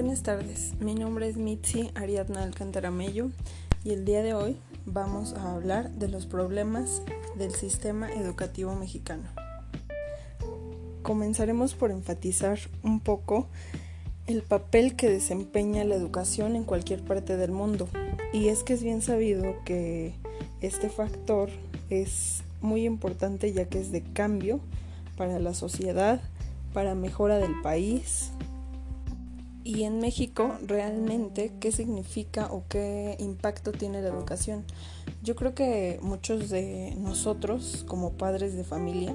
Buenas tardes, mi nombre es Mitzi Ariadna Alcantaramello y el día de hoy vamos a hablar de los problemas del sistema educativo mexicano. Comenzaremos por enfatizar un poco el papel que desempeña la educación en cualquier parte del mundo y es que es bien sabido que este factor es muy importante ya que es de cambio para la sociedad, para mejora del país, y en México, realmente, ¿qué significa o qué impacto tiene la educación? Yo creo que muchos de nosotros, como padres de familia,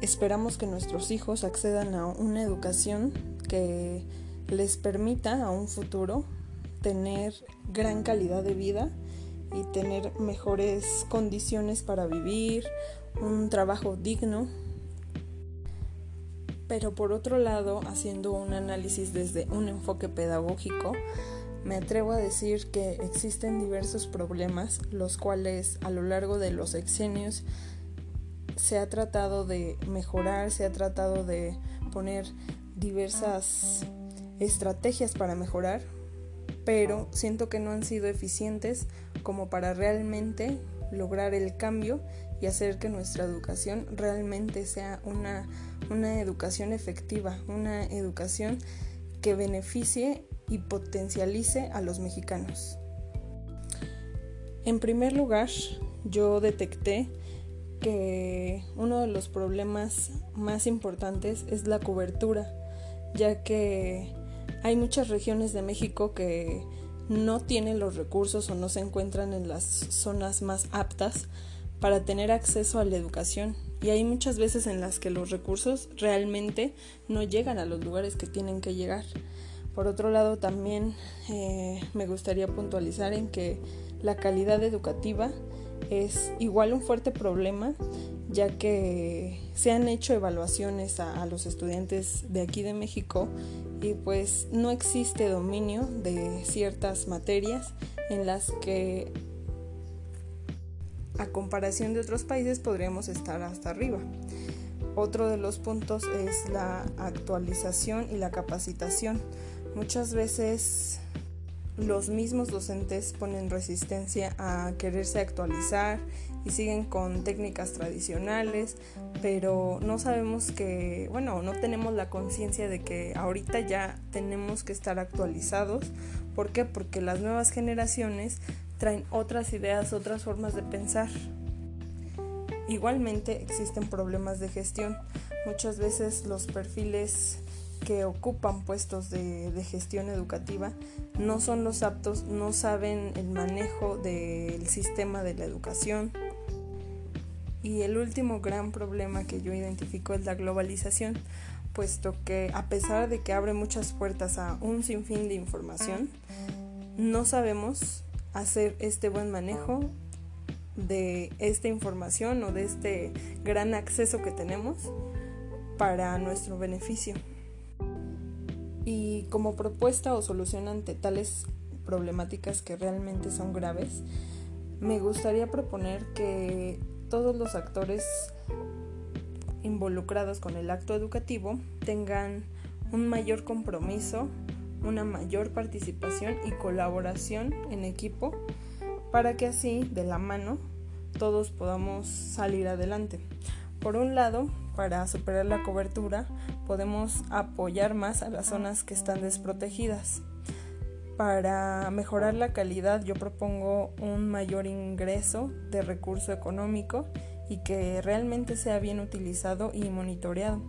esperamos que nuestros hijos accedan a una educación que les permita a un futuro tener gran calidad de vida y tener mejores condiciones para vivir, un trabajo digno, pero por otro lado, haciendo un análisis desde un enfoque pedagógico, me atrevo a decir que existen diversos problemas, los cuales a lo largo de los exenios se ha tratado de mejorar, se ha tratado de poner diversas estrategias para mejorar, pero siento que no han sido eficientes como para realmente lograr el cambio y hacer que nuestra educación realmente sea una, una educación efectiva, una educación que beneficie y potencialice a los mexicanos. En primer lugar, yo detecté que uno de los problemas más importantes es la cobertura, ya que hay muchas regiones de México que no tienen los recursos o no se encuentran en las zonas más aptas para tener acceso a la educación y hay muchas veces en las que los recursos realmente no llegan a los lugares que tienen que llegar. Por otro lado, también eh, me gustaría puntualizar en que la calidad educativa es igual un fuerte problema, ya que se han hecho evaluaciones a, los estudiantes de aquí de México y pues no existe dominio de ciertas materias en las que a comparación de otros países podríamos estar hasta arriba. Otro de los puntos es la actualización y la capacitación. Muchas veces los mismos docentes ponen resistencia a quererse actualizar y siguen con técnicas tradicionales, pero no sabemos que, bueno, no tenemos la conciencia de que ahorita ya tenemos que estar actualizados. ¿Por qué? Porque las nuevas generaciones traen otras ideas, otras formas de pensar. Igualmente existen problemas de gestión. Muchas veces los perfiles que ocupan puestos de, gestión educativa no son los aptos, no saben el manejo del sistema de la educación. Y el último gran problema que yo identifico es la globalización, puesto que a pesar de que abre muchas puertas a un sinfín de información, no sabemos hacer este buen manejo de esta información o de este gran acceso que tenemos para nuestro beneficio. Y como propuesta o solución ante tales problemáticas que realmente son graves, me gustaría proponer que todos los actores involucrados con el acto educativo tengan un mayor compromiso una mayor participación y colaboración en equipo para que así, de la mano, todos podamos salir adelante. Por un lado, para superar la cobertura, podemos apoyar más a las zonas que están desprotegidas. Para mejorar la calidad, yo propongo un mayor ingreso de recurso económico y que realmente sea bien utilizado y monitoreado.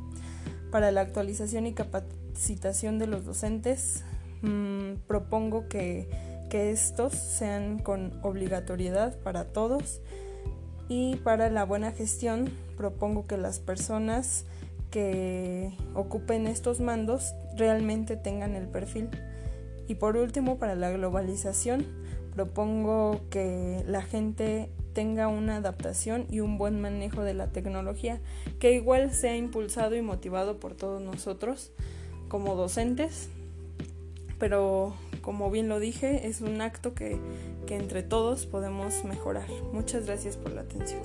Para la actualización y capacitación de los docentes, mmm, propongo que, que estos sean con obligatoriedad para todos y para la buena gestión propongo que las personas que ocupen estos mandos realmente tengan el perfil. Y por último, para la globalización, propongo que la gente tenga una adaptación y un buen manejo de la tecnología, que igual sea impulsado y motivado por todos nosotros como docentes, pero como bien lo dije, es un acto que, que entre todos podemos mejorar. Muchas gracias por la atención.